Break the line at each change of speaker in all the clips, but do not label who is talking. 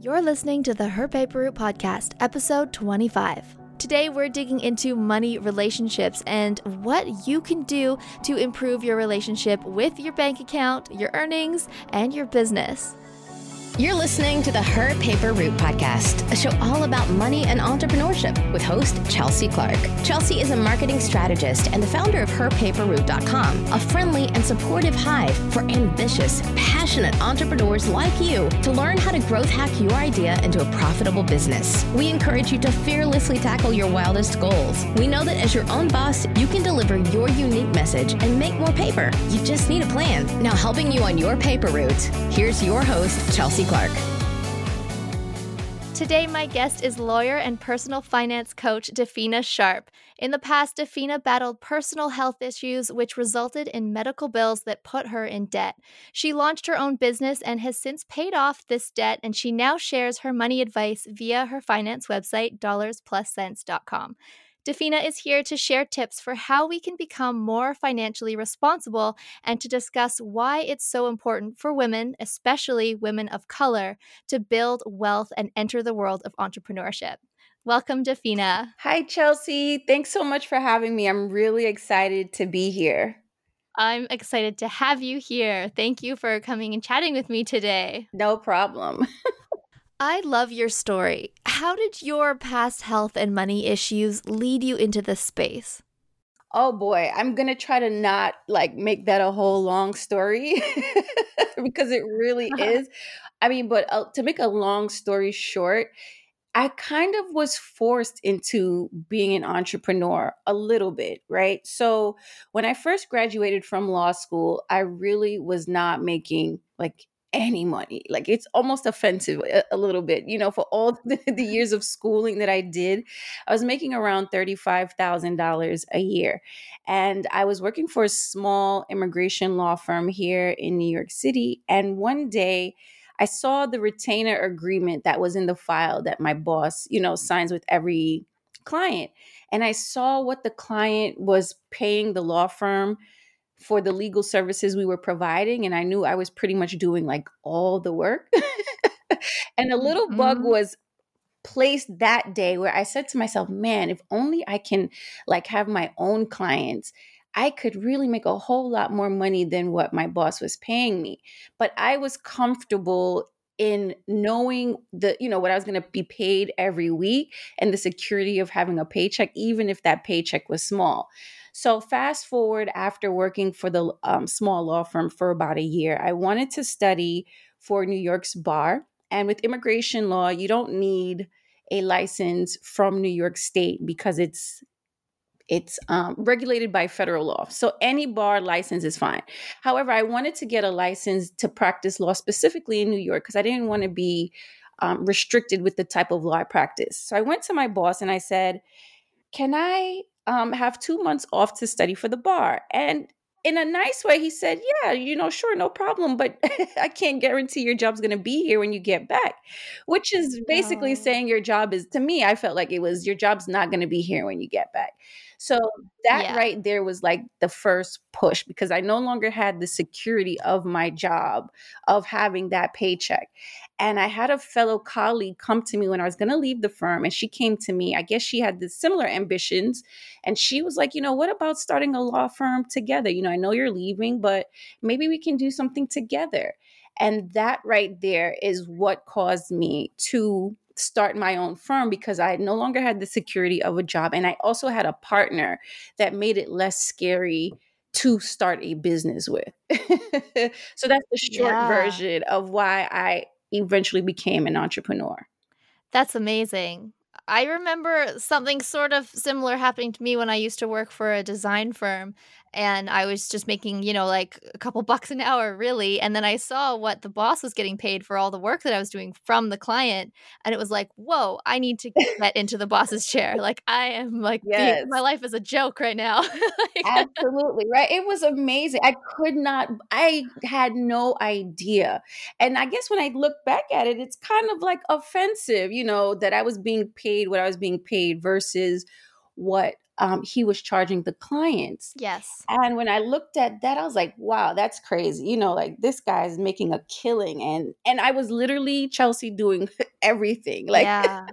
You're listening to the Her Paper Route Podcast, episode 25. Today, we're digging into money relationships and what you can do to improve your relationship with your bank account, your earnings, and your business.
You're listening to the Her Paper Route podcast, a show all about money and entrepreneurship with host Chelsea Clark. Chelsea is a marketing strategist and the founder of HerPaperRoute.com, a friendly and supportive hive for ambitious, passionate entrepreneurs like you to learn how to growth hack your idea into a profitable business. We encourage you to fearlessly tackle your wildest goals. We know that as your own boss, you can deliver your unique message and make more paper. You just need a plan. Now, helping you on your paper route, here's your host, Chelsea Clark.
Today, my guest is lawyer and personal finance coach Defina Sharp. In the past, Defina battled personal health issues, which resulted in medical bills that put her in debt. She launched her own business and has since paid off this debt, and she now shares her money advice via her finance website, dollarspluscents.com. Defina is here to share tips for how we can become more financially responsible and to discuss why it's so important for women, especially women of color, to build wealth and enter the world of entrepreneurship. Welcome, Defina.
Hi, Chelsea. Thanks so much for having me. I'm really excited to be here.
I'm excited to have you here. Thank you for coming and chatting with me today.
No problem.
I love your story. How did your past health and money issues lead you into this space?
Oh boy, I'm going to try to not like make that a whole long story because it really is. I mean, but uh, to make a long story short, I kind of was forced into being an entrepreneur a little bit, right? So, when I first graduated from law school, I really was not making like any money. Like it's almost offensive a, a little bit, you know, for all the, the, years of schooling that I did. I was making around $35,000 a year. And I was working for a small immigration law firm here in New York City. And one day, I saw the retainer agreement that was in the file that my boss, you know, signs with every client. And I saw what the client was paying the law firm for the legal services we were providing and i knew i was pretty much doing like all the work and a little mm-hmm. bug was placed that day where i said to myself man if only i can like have my own clients i could really make a whole lot more money than what my boss was paying me but i was comfortable in knowing the you know what I was going to be paid every week and the security of having a paycheck even if that paycheck was small. So, fast forward after working for the um, small law firm for about a year, I wanted to study for New York's bar. And with immigration law, you don't need a license from New York State because it's it's um, regulated by federal law. So any bar license is fine. However, I wanted to get a license to practice law specifically in New York because I didn't want to be um, restricted with the type of law I practice. So I went to my boss and I said, Can I um, have two months off to study for the bar. And in a nice way, he said, Yeah, you know, sure, no problem, but I can't guarantee your job's going to be here when you get back, which is basically saying your job is, to me, I felt like it was your job's not going to be here when you get back. So that yeah. right there was like the first push because I no longer had the security of my job, of having that paycheck. And I had a fellow colleague come to me when I was going to leave the firm. And she came to me. I guess she had the similar ambitions. And she was like, you know, what about starting a law firm together? You know, know you're leaving, but maybe we can do something together. And that right there is what caused me to start my own firm because I no longer had the security of a job. And I also had a partner that made it less scary to start a business with. so that's the short yeah. version of why I eventually became an entrepreneur.
That's amazing. I remember something sort of similar happening to me when I used to work for a design firm. And I was just making, you know, like a couple bucks an hour, really. And then I saw what the boss was getting paid for all the work that I was doing from the client. And it was like, whoa, I need to get that into the boss's chair. Like, I am like, yes. my life is a joke right now.
like, Absolutely. Right. It was amazing. I could not, I had no idea. And I guess when I look back at it, it's kind of like offensive, you know, that I was being paid what I was being paid versus what um, he was charging the clients.
Yes.
And when I looked at that, I was like, wow, that's crazy. You know, like this guy is making a killing. And and I was literally Chelsea doing everything. Like yeah.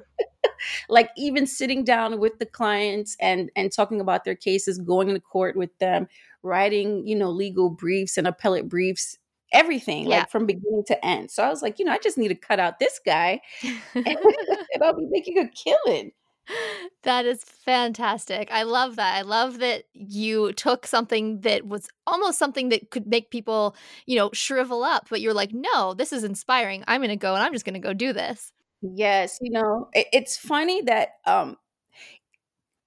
like even sitting down with the clients and and talking about their cases, going to court with them, writing, you know, legal briefs and appellate briefs everything yeah. like from beginning to end so i was like you know i just need to cut out this guy and, and i'll be making a killing
that is fantastic. I love that. I love that you took something that was almost something that could make people, you know, shrivel up, but you're like, no, this is inspiring. I'm going to go and I'm just going to go do this.
Yes. You know, it, it's funny that, um,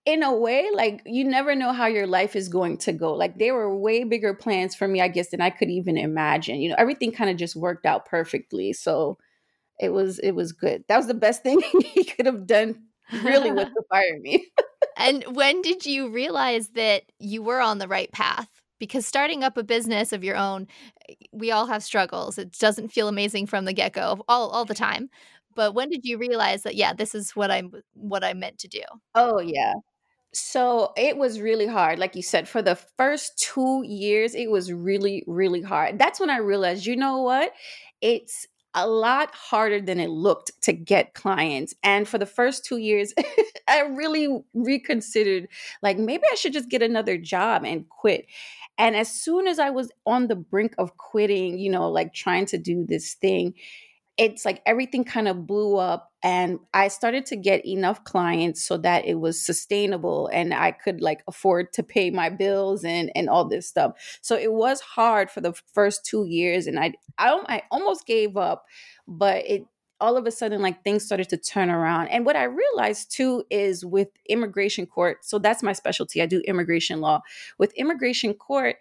in a way, like you never know how your life is going to go. Like there were way bigger plans for me, I guess, than I could even imagine. You know, everything kind of just worked out perfectly. So it was it was good. That was the best thing he could have done really to fire me.
and when did you realize that you were on the right path? Because starting up a business of your own, eh, we all have struggles. It doesn't feel amazing from the get go all, all the time. But when did you realize that yeah, this is what I'm what I meant to do?
Oh yeah. So it was really hard. Like you said, for the first two years, it was really, really hard. That's when I realized, you know what? It's a lot harder than it looked to get clients. And for the first two years, I really reconsidered like, maybe I should just get another job and quit. And as soon as I was on the brink of quitting, you know, like trying to do this thing, it's like everything kind of blew up and i started to get enough clients so that it was sustainable and i could like afford to pay my bills and and all this stuff. So it was hard for the first two years and i i, I almost gave up but it all of a sudden like things started to turn around. And what i realized too is with immigration court so that's my specialty i do immigration law. With immigration court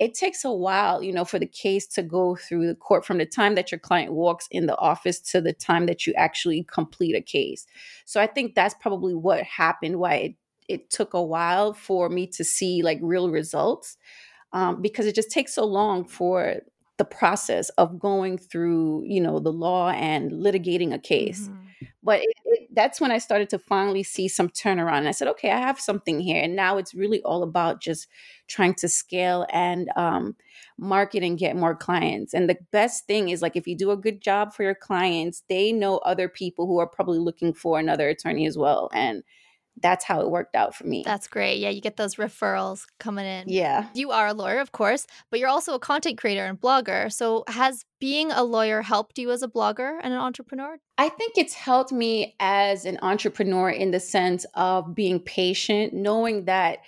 it takes a while, you know, for the case to go through the court from the time that your client walks in the office to the time that you actually complete a case. So I think that's probably what happened, why it, it took a while for me to see like real results. Um, because it just takes so long for the process of going through, you know, the law and litigating a case. Mm-hmm. But it, it, that's when I started to finally see some turnaround. And I said, okay, I have something here. And now it's really all about just trying to scale and um, market and get more clients. And the best thing is like if you do a good job for your clients, they know other people who are probably looking for another attorney as well. And that's how it worked out for me.
That's great. Yeah, you get those referrals coming in.
Yeah.
You are a lawyer, of course, but you're also a content creator and blogger. So, has being a lawyer helped you as a blogger and an entrepreneur?
I think it's helped me as an entrepreneur in the sense of being patient, knowing that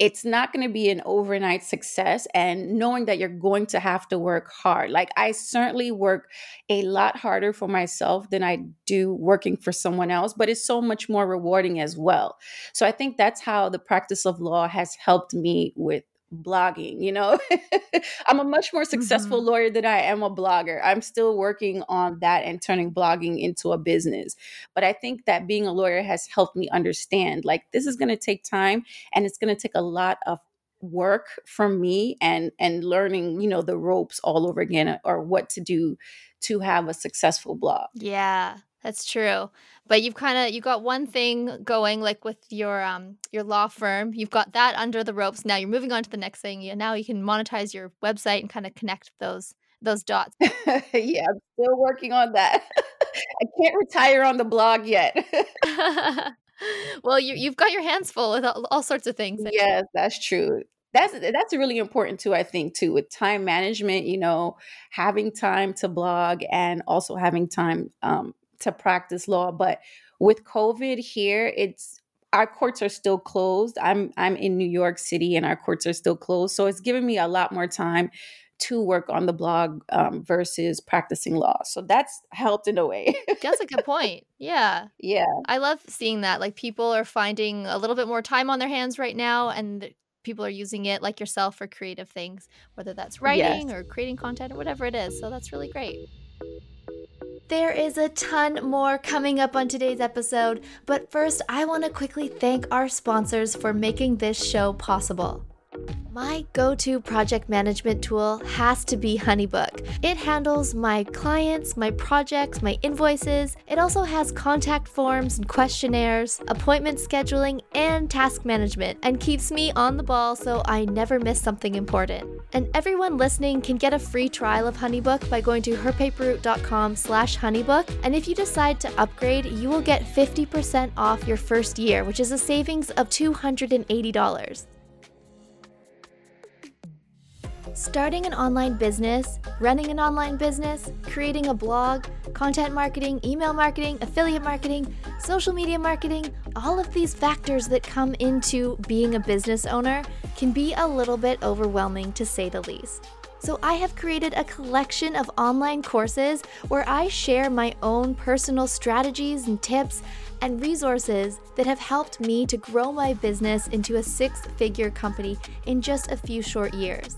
it's not going to be an overnight success and knowing that you're going to have to work hard. Like I certainly work a lot harder for myself than I do working for someone else, but it's so much more rewarding as well. So I think that's how the practice of law has helped me with blogging you know? I'm a much more successful mm-hmm. lawyer than i am a blogger. I'm still working on that and turning blogging into a business. But i think that being a lawyer has helped me understand like this is going to take time and it's going to take a lot of work from me and and learning you know the ropes all over again or what to do to have a successful blog.
Yeah that's true. But you've kind of you got one thing going like with your um your law firm. You've got that under the ropes. Now you're moving on to the next thing. You now you can monetize your website and kind of connect those those dots.
yeah, I'm still working on that. I can't retire on the blog yet.
well, you you've got your hands full with all, all sorts of things.
Yes, that's true that's that's really important too i think too with time management you know having time to blog and also having time um, to practice law. But with COVID here, it's our courts are still closed. I'm I'm in New York City and our courts are still closed. So it's given me a lot more time to work on the blog um, versus practicing law. So that's helped in a way.
that's a good point. Yeah.
Yeah.
I love seeing that. Like people are finding a little bit more time on their hands right now and people are using it like yourself for creative things, whether that's writing yes. or creating content or whatever it is. So that's really great. There is a ton more coming up on today's episode, but first, I want to quickly thank our sponsors for making this show possible. My go to project management tool has to be Honeybook. It handles my clients, my projects, my invoices. It also has contact forms and questionnaires, appointment scheduling, and task management, and keeps me on the ball so I never miss something important. And everyone listening can get a free trial of Honeybook by going to herpaperroute.com slash honeybook. And if you decide to upgrade, you will get 50% off your first year, which is a savings of $280. Starting an online business, running an online business, creating a blog, content marketing, email marketing, affiliate marketing, social media marketing, all of these factors that come into being a business owner can be a little bit overwhelming to say the least. So, I have created a collection of online courses where I share my own personal strategies and tips and resources that have helped me to grow my business into a six figure company in just a few short years.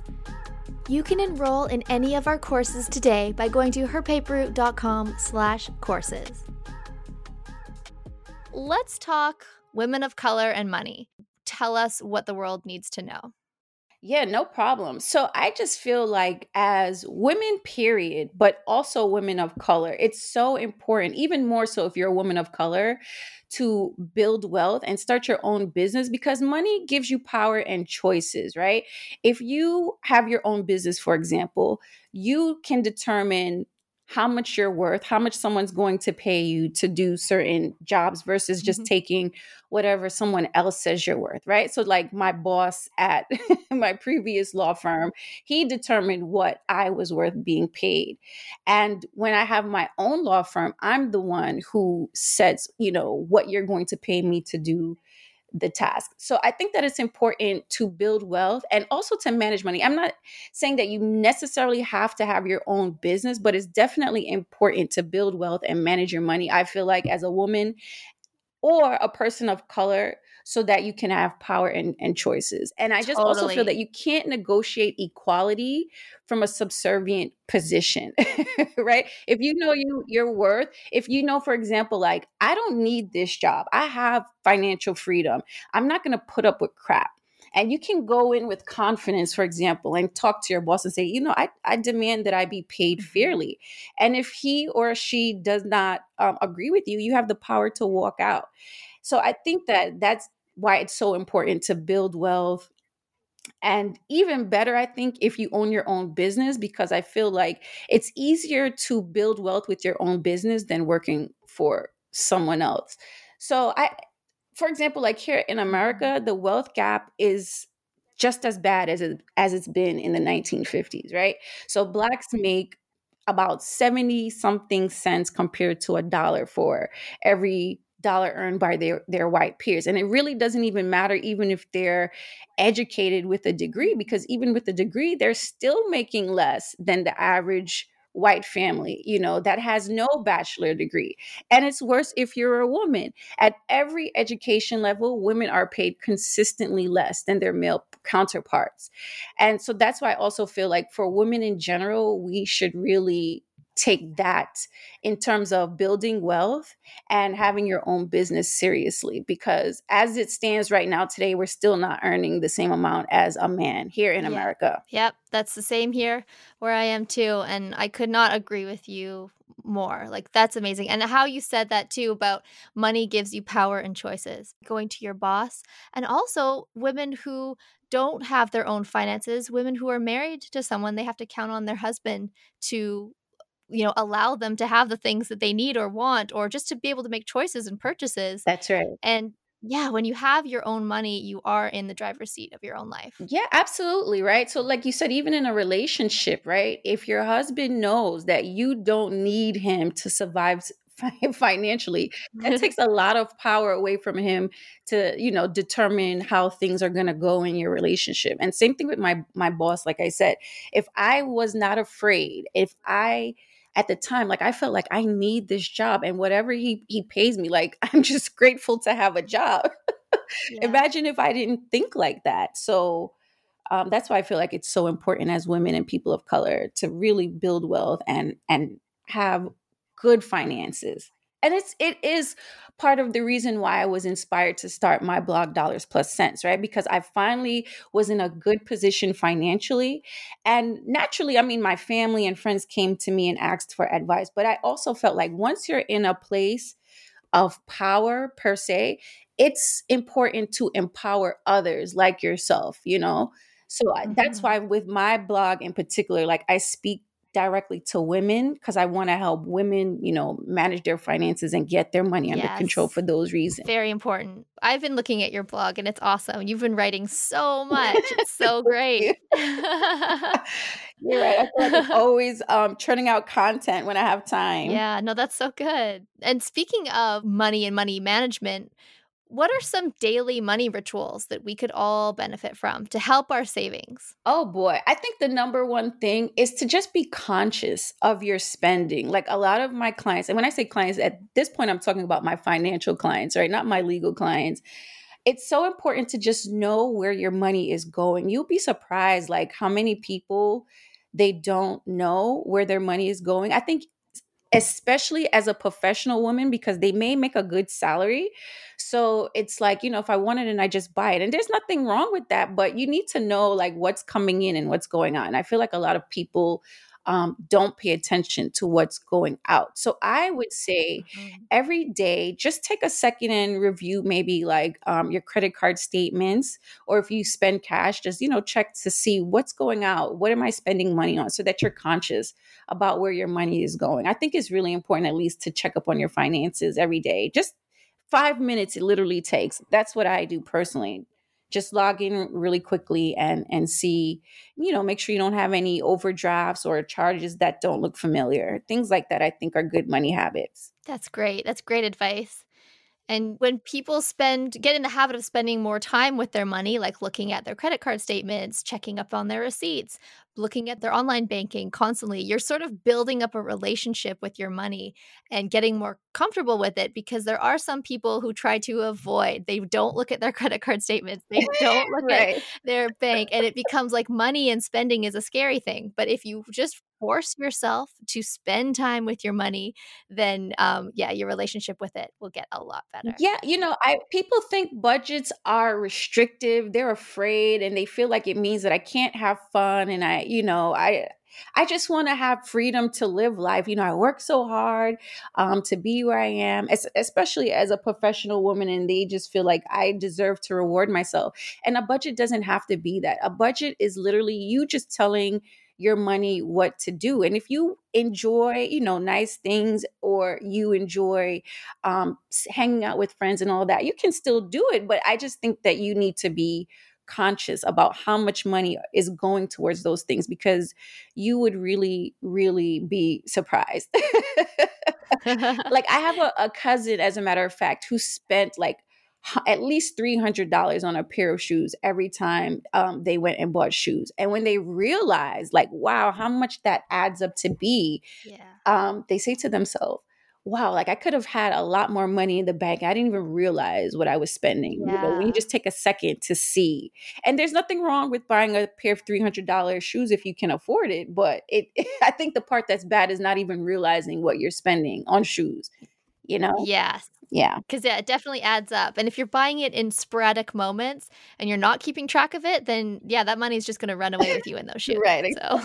You can enroll in any of our courses today by going to herpaperroute.com slash courses. Let's talk women of color and money. Tell us what the world needs to know.
Yeah, no problem. So I just feel like, as women, period, but also women of color, it's so important, even more so if you're a woman of color, to build wealth and start your own business because money gives you power and choices, right? If you have your own business, for example, you can determine how much you're worth, how much someone's going to pay you to do certain jobs versus just mm-hmm. taking whatever someone else says you're worth, right? So, like my boss at my previous law firm, he determined what I was worth being paid. And when I have my own law firm, I'm the one who sets, you know, what you're going to pay me to do the task. So I think that it's important to build wealth and also to manage money. I'm not saying that you necessarily have to have your own business, but it's definitely important to build wealth and manage your money. I feel like as a woman or a person of color, so that you can have power and, and choices. And I just totally. also feel that you can't negotiate equality from a subservient position, right? If you know you your worth, if you know, for example, like I don't need this job, I have financial freedom. I'm not going to put up with crap. And you can go in with confidence, for example, and talk to your boss and say, you know, I, I demand that I be paid mm-hmm. fairly. And if he or she does not um, agree with you, you have the power to walk out. So I think that that's why it's so important to build wealth. And even better, I think, if you own your own business, because I feel like it's easier to build wealth with your own business than working for someone else. So I for example, like here in America, the wealth gap is just as bad as it as it's been in the 1950s, right? So blacks make about 70 something cents compared to a dollar for every dollar earned by their their white peers and it really doesn't even matter even if they're educated with a degree because even with a degree they're still making less than the average white family, you know, that has no bachelor degree. And it's worse if you're a woman. At every education level, women are paid consistently less than their male counterparts. And so that's why I also feel like for women in general, we should really take that in terms of building wealth and having your own business seriously because as it stands right now today we're still not earning the same amount as a man here in
yeah.
America.
Yep, that's the same here where I am too and I could not agree with you more. Like that's amazing. And how you said that too about money gives you power and choices. Going to your boss and also women who don't have their own finances, women who are married to someone, they have to count on their husband to you know allow them to have the things that they need or want or just to be able to make choices and purchases.
That's right.
And yeah when you have your own money you are in the driver's seat of your own life.
Yeah absolutely right? So like you said even in a relationship right? If your husband knows that you don't need him to survive financially that takes a lot of power away from him to you know determine how things are going to go in your relationship. And same thing with my my boss like i said if i was not afraid if i at the time like i felt like i need this job and whatever he he pays me like i'm just grateful to have a job yeah. imagine if I didn't think like that. So um, that's why I feel like it's so important as women and people of color to really build wealth and and have good finances. And it's it is part of the reason why I was inspired to start my blog Dollars Plus Cents, right? Because I finally was in a good position financially. And naturally, I mean, my family and friends came to me and asked for advice. But I also felt like once you're in a place of power per se, it's important to empower others like yourself, you know? So mm-hmm. that's why with my blog in particular, like I speak directly to women because I want to help women, you know, manage their finances and get their money under yes. control for those reasons.
Very important. I've been looking at your blog and it's awesome. You've been writing so much. It's so great.
You're right. I feel like I'm always um, churning out content when I have time.
Yeah, no, that's so good. And speaking of money and money management, what are some daily money rituals that we could all benefit from to help our savings?
Oh boy, I think the number one thing is to just be conscious of your spending. Like a lot of my clients, and when I say clients, at this point, I'm talking about my financial clients, right? Not my legal clients. It's so important to just know where your money is going. You'll be surprised, like how many people they don't know where their money is going. I think especially as a professional woman because they may make a good salary. So it's like, you know, if I want it and I just buy it. And there's nothing wrong with that, but you need to know like what's coming in and what's going on. I feel like a lot of people um, don't pay attention to what's going out. So I would say mm-hmm. every day, just take a second and review maybe like um, your credit card statements, or if you spend cash, just you know check to see what's going out. What am I spending money on, so that you're conscious about where your money is going. I think it's really important at least to check up on your finances every day. Just five minutes it literally takes. That's what I do personally just log in really quickly and and see you know make sure you don't have any overdrafts or charges that don't look familiar. Things like that i think are good money habits.
That's great. That's great advice. And when people spend, get in the habit of spending more time with their money, like looking at their credit card statements, checking up on their receipts, looking at their online banking constantly, you're sort of building up a relationship with your money and getting more comfortable with it because there are some people who try to avoid, they don't look at their credit card statements, they don't look right. at their bank, and it becomes like money and spending is a scary thing. But if you just force yourself to spend time with your money, then um, yeah, your relationship with it will get a lot better.
Yeah, you know, I people think budgets are restrictive. They're afraid and they feel like it means that I can't have fun and I, you know, I I just want to have freedom to live life. You know, I work so hard um, to be where I am, especially as a professional woman, and they just feel like I deserve to reward myself. And a budget doesn't have to be that. A budget is literally you just telling your money what to do. And if you enjoy, you know, nice things or you enjoy um, hanging out with friends and all that, you can still do it. But I just think that you need to be conscious about how much money is going towards those things because you would really, really be surprised. like I have a, a cousin, as a matter of fact, who spent like at least $300 on a pair of shoes every time um, they went and bought shoes. And when they realized, like, wow, how much that adds up to be, yeah. um, they say to themselves, wow, like I could have had a lot more money in the bank. I didn't even realize what I was spending. Yeah. You know, when you just take a second to see. And there's nothing wrong with buying a pair of $300 shoes if you can afford it. But it, I think the part that's bad is not even realizing what you're spending on shoes, you know?
Yes.
Yeah.
Because yeah, it definitely adds up. And if you're buying it in sporadic moments and you're not keeping track of it, then yeah, that money is just going to run away with you in those shoes.
right.
So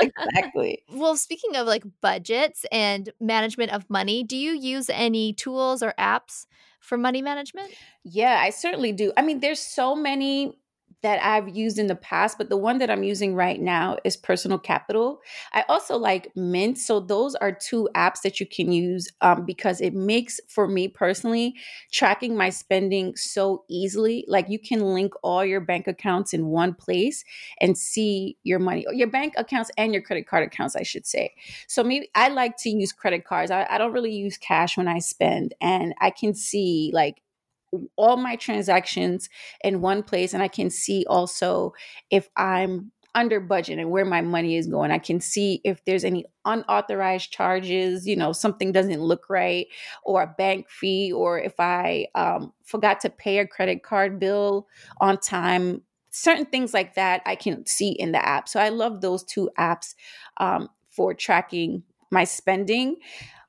exactly.
well, speaking of like budgets and management of money, do you use any tools or apps for money management?
Yeah, I certainly do. I mean, there's so many that I've used in the past, but the one that I'm using right now is Personal Capital. I also like Mint. So those are two apps that you can use um, because it makes, for me personally, tracking my spending so easily. Like you can link all your bank accounts in one place and see your money, your bank accounts and your credit card accounts, I should say. So maybe I like to use credit cards. I, I don't really use cash when I spend, and I can see like all my transactions in one place and I can see also if I'm under budget and where my money is going. I can see if there's any unauthorized charges, you know, something doesn't look right, or a bank fee, or if I um, forgot to pay a credit card bill on time. Certain things like that I can see in the app. So I love those two apps um, for tracking my spending.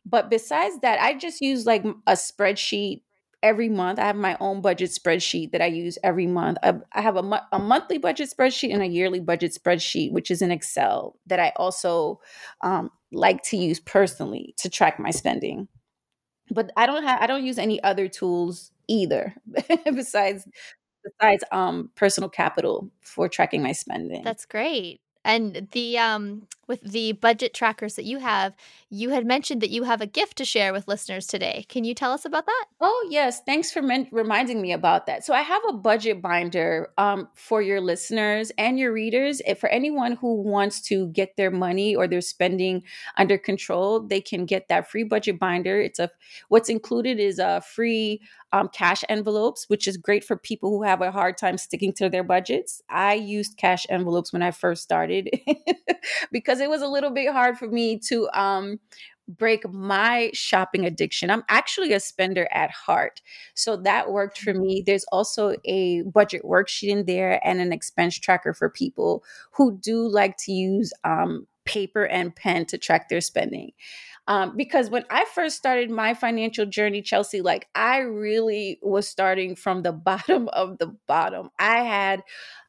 But besides that, I just use like a spreadsheet every month. I have my own budget spreadsheet that I use every month. I, I have a, mo- a monthly budget spreadsheet and a yearly budget spreadsheet, which is in Excel, that I also um, like to use personally to track my spending. But I don't have I don't use any other tools either besides besides um personal capital for tracking my spending.
That's great. And the um with the budget trackers that you have, you had mentioned that you have a gift to share with listeners today. Can you tell us about that?
Oh, yes. Thanks for men- reminding me about that. So, I have a budget binder um, for your listeners and your readers. If for anyone who wants to get their money or their spending under control, they can get that free budget binder. It's a what's included is a free um, cash envelopes, which is great for people who have a hard time sticking to their budgets. I used cash envelopes when I first started because it was a little bit hard for me to um, break my shopping addiction. I'm actually a spender at heart. So that worked for me. There's also a budget worksheet in there and an expense tracker for people who do like to use um, paper and pen to track their spending. Um, because when I first started my financial journey, Chelsea, like I really was starting from the bottom of the bottom. I had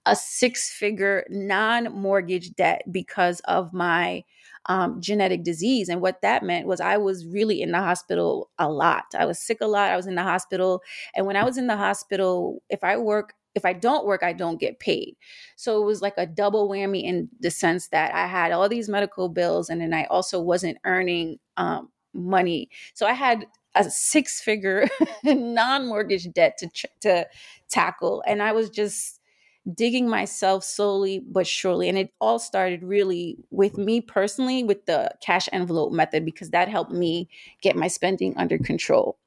a six figure non mortgage debt because of my um, genetic disease. And what that meant was I was really in the hospital a lot. I was sick a lot. I was in the hospital. And when I was in the hospital, if I work if I don't work, I don't get paid. So it was like a double whammy in the sense that I had all these medical bills and then I also wasn't earning um, money. So I had a six figure non mortgage debt to, to tackle. And I was just digging myself slowly but surely. And it all started really with me personally with the cash envelope method because that helped me get my spending under control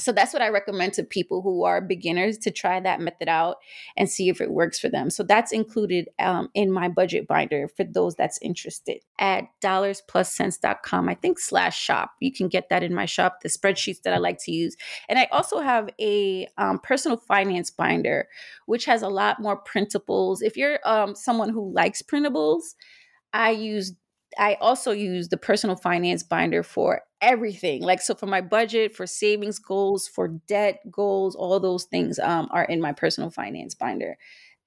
so that's what I recommend to people who are beginners to try that method out and see if it works for them. So that's included um, in my budget binder for those that's interested at dollarspluscents.com. I think slash shop. You can get that in my shop, the spreadsheets that I like to use. And I also have a um, personal finance binder, which has a lot more printables. If you're um, someone who likes printables, I use I also use the personal finance binder for everything. Like, so for my budget, for savings goals, for debt goals, all those things um, are in my personal finance binder.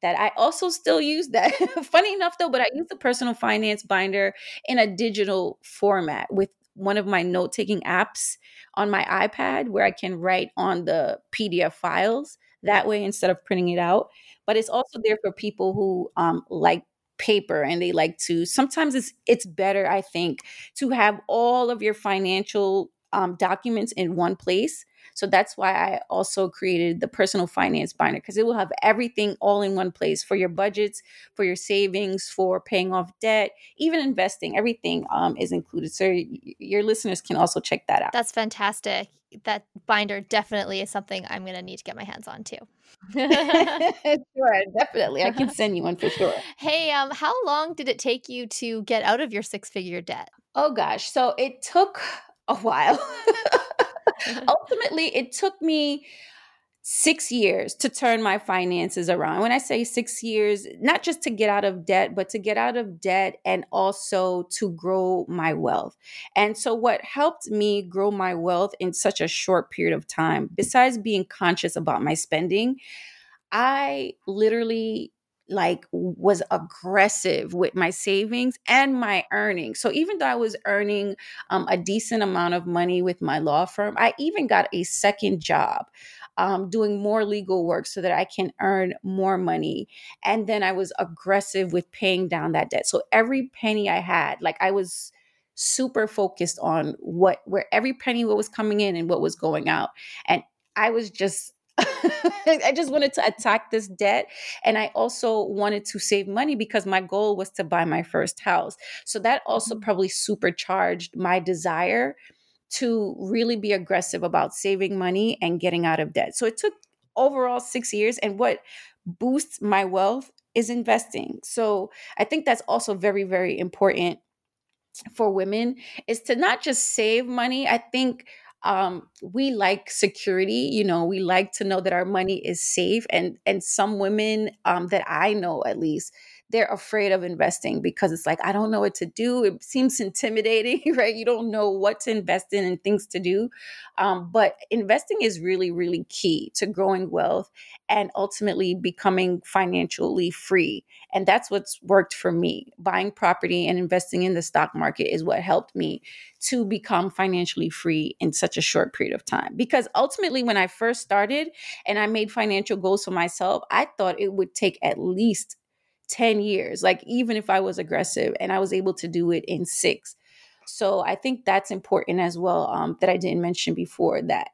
That I also still use that. Funny enough, though, but I use the personal finance binder in a digital format with one of my note taking apps on my iPad where I can write on the PDF files that way instead of printing it out. But it's also there for people who um, like paper and they like to sometimes it's it's better i think to have all of your financial um, documents in one place. So that's why i also created the personal finance binder because it will have everything all in one place for your budgets for your savings for paying off debt even investing everything um, is included. So your listeners can also check that out.
That's fantastic that binder definitely is something i'm going to need to get my hands on too
sure, definitely. I can send you one for sure.
Hey, um, how long did it take you to get out of your six figure debt?
Oh gosh. So it took a while. Ultimately, it took me six years to turn my finances around. When I say six years, not just to get out of debt, but to get out of debt and also to grow my wealth. And so, what helped me grow my wealth in such a short period of time, besides being conscious about my spending, I literally like was aggressive with my savings and my earnings. So even though I was earning um, a decent amount of money with my law firm, I even got a second job um, doing more legal work so that I can earn more money. And then I was aggressive with paying down that debt. So every penny I had, like I was super focused on what where every penny what was coming in and what was going out. And I was just I just wanted to attack this debt. And I also wanted to save money because my goal was to buy my first house. So that also mm-hmm. probably supercharged my desire to really be aggressive about saving money and getting out of debt. So it took overall six years. And what boosts my wealth is investing. So I think that's also very, very important for women is to not just save money. I think um, we like security. You know, we like to know that our money is safe. And and some women um, that I know, at least, they're afraid of investing because it's like I don't know what to do. It seems intimidating, right? You don't know what to invest in and things to do. Um, but investing is really, really key to growing wealth and ultimately becoming financially free. And that's what's worked for me. Buying property and investing in the stock market is what helped me to become financially free in such a short period of time. Because ultimately, when I first started and I made financial goals for myself, I thought it would take at least 10 years, like even if I was aggressive, and I was able to do it in six. So I think that's important as well um, that I didn't mention before that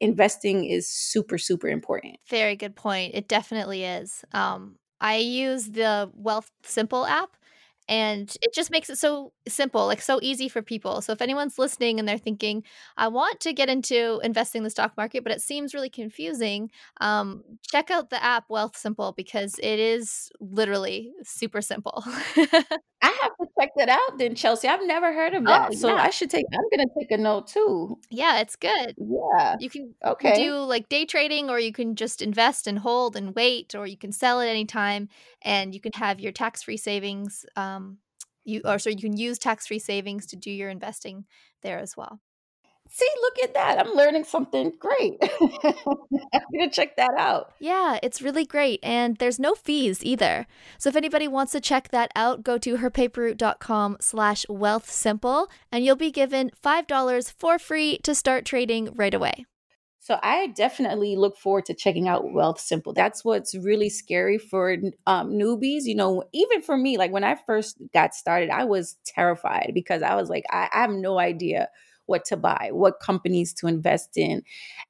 investing is super, super important.
Very good point. It definitely is. Um, I use the Wealth Simple app and it just makes it so simple like so easy for people so if anyone's listening and they're thinking i want to get into investing in the stock market but it seems really confusing um, check out the app Wealthsimple because it is literally super simple
I have to check that out then, Chelsea. I've never heard of that. Oh, so yeah. I should take I'm gonna take a note too.
Yeah, it's good.
Yeah.
You can okay. do like day trading or you can just invest and hold and wait, or you can sell at any time and you can have your tax free savings. Um Um, you or so you can use tax free savings to do your investing there as well.
See, look at that. I'm learning something great. I'm going to check that out.
Yeah, it's really great. And there's no fees either. So if anybody wants to check that out, go to herpaperroute.com slash wealthsimple and you'll be given $5 for free to start trading right away.
So I definitely look forward to checking out Wealthsimple. That's what's really scary for um, newbies. You know, even for me, like when I first got started, I was terrified because I was like, I, I have no idea what to buy, what companies to invest in.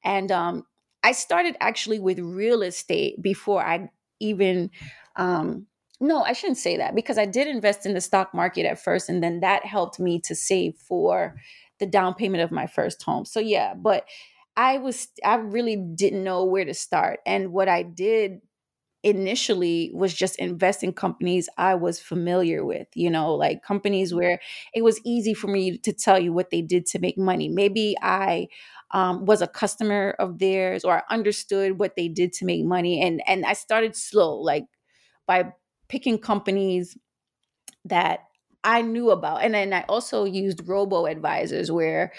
And um, I started actually with real estate before I even. Um, no, I shouldn't say that because I did invest in the stock market at first, and then that helped me to save for the down payment of my first home. So, yeah, but I was, I really didn't know where to start. And what I did initially was just invest in companies I was familiar with, you know, like companies where it was easy for me to tell you what they did to make money. Maybe I um, was a customer of theirs or I understood what they did to make money. And and I started slow, like by picking companies that I knew about. And then I also used robo advisors where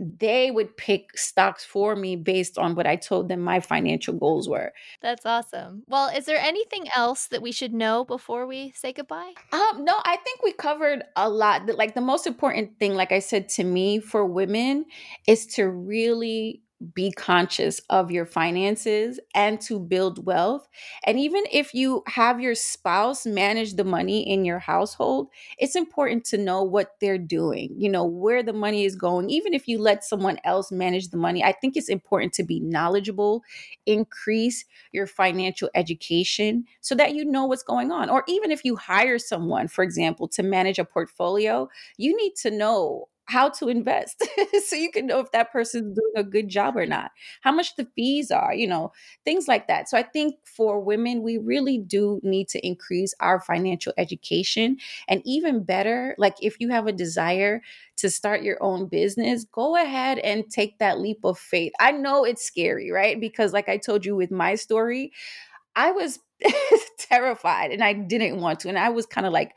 they would pick stocks for me based on what I told them my financial goals were.
That's awesome. Well, is there anything else that we should know before we say goodbye?
Um, no, I think we covered a lot. Like the most important thing, like I said to me for women, is to really be conscious of your finances and to build wealth. And even if you have your spouse manage the money in your household, it's important to know what they're doing, you know, where the money is going. Even if you let someone else manage the money, I think it's important to be knowledgeable, increase your financial education so that you know what's going on. Or even if you hire someone, for example, to manage a portfolio, you need to know how to invest. So you can know if that person's doing a good job or not how much the fees are you know things like that. So i think for women we really do need to increase our financial education. And even better like if you have a desire to start your own business go ahead and take that leap of faith. I know it's scary right? Because like i told you with my story i was terrified and i didn't want to. And i was kind of like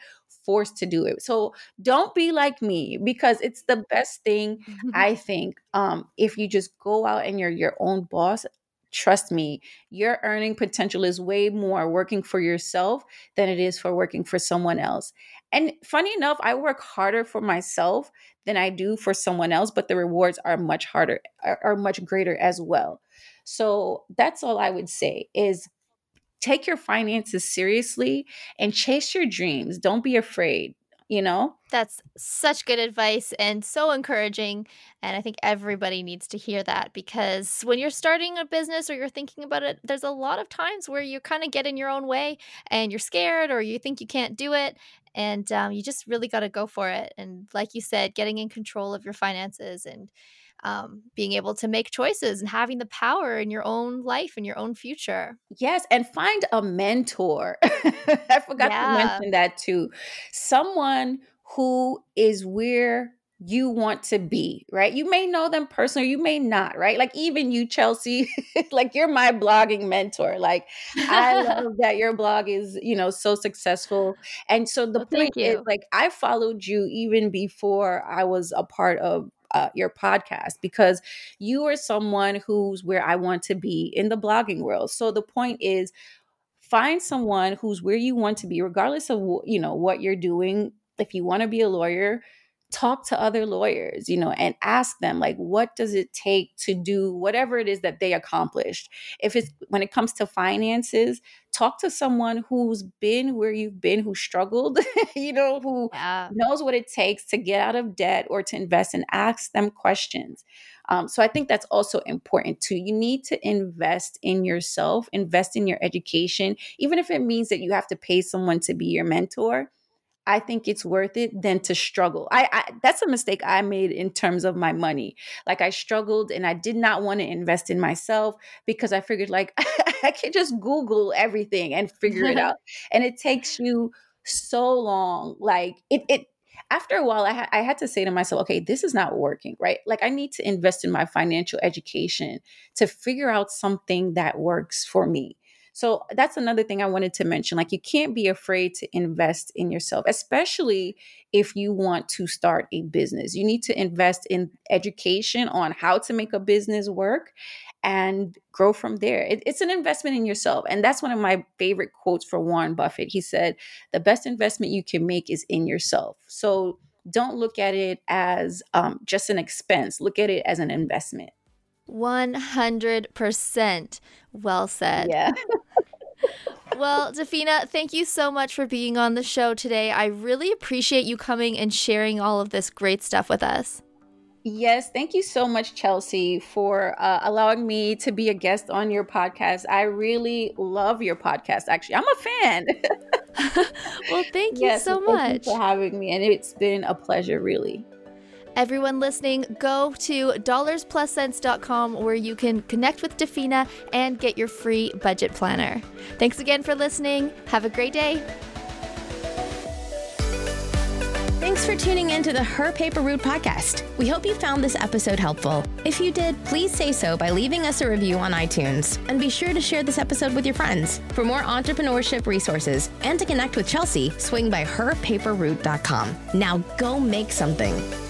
forced to do it. So don't be like me because it's the best thing I think. Um, if you just go out and you're your own boss, trust me, your earning potential is way more working for yourself than it is for working for someone else. And funny enough, I work harder for myself than I do for someone else, but the rewards are much harder, are, are much greater as well. So that's all I would say is take your finances seriously and chase your dreams. Don't be afraid, you know?
That's such good advice and so encouraging. And I think everybody needs to hear that because when you're starting a business or you're thinking about it, there's a lot of times where you kind of get in your own way and you're scared or you think you can't do it. and um, you just really got to go for it. And like you said, getting in control of your finances and um, being able to make choices and having the power in your own life and your own future.
Yes, and find a mentor. I forgot yeah. to mention that too. Someone who is where you want to be, right? You may know them personally, you may not, right? Like even you, Chelsea, like you're my blogging mentor. Like I love that your blog is, you know, so successful. And so the well, point is like I followed you even before I was a part of uh, your podcast because you are someone who's where I want to be in the blogging world. So the point is find someone who's where you want to be regardless of you know what you're doing if you want to be a lawyer talk to other lawyers you know and ask them like what does it take to do whatever it is that they accomplished if it's when it comes to finances talk to someone who's been where you've been who struggled you know who yeah. knows what it takes to get out of debt or to invest and ask them questions um, so i think that's also important too you need to invest in yourself invest in your education even if it means that you have to pay someone to be your mentor I think it's worth it than to struggle. I, I, that's a mistake I made in terms of my money. Like I struggled and I did not want to invest in myself because I figured like I can just Google everything and figure it out. And it takes you so long. Like it it after a while I, ha- I had to say to myself okay this is not working right like i need to invest in my financial education to figure out something that works for me so that's another thing I wanted to mention. Like, you can't be afraid to invest in yourself, especially if you want to start a business. You need to invest in education on how to make a business work and grow from there. It, it's an investment in yourself. And that's one of my favorite quotes for Warren Buffett. He said, The best investment you can make is in yourself. So don't look at it as um, just an expense, look at it as an investment.
100%. Well said.
Yeah.
well, Dafina, thank you so much for being on the show today. I really appreciate you coming and sharing all of this great stuff with us.
Yes, thank you so much, Chelsea, for uh, allowing me to be a guest on your podcast. I really love your podcast. Actually, I'm a fan.
well, thank you yes, so much
you for having me, and it's been a pleasure, really.
Everyone listening, go to dollarspluscents.com where you can connect with Dafina and get your free budget planner. Thanks again for listening. Have a great day.
Thanks for tuning in to the Her Paper Route podcast. We hope you found this episode helpful. If you did, please say so by leaving us a review on iTunes. And be sure to share this episode with your friends. For more entrepreneurship resources and to connect with Chelsea, swing by herpaperroute.com. Now go make something.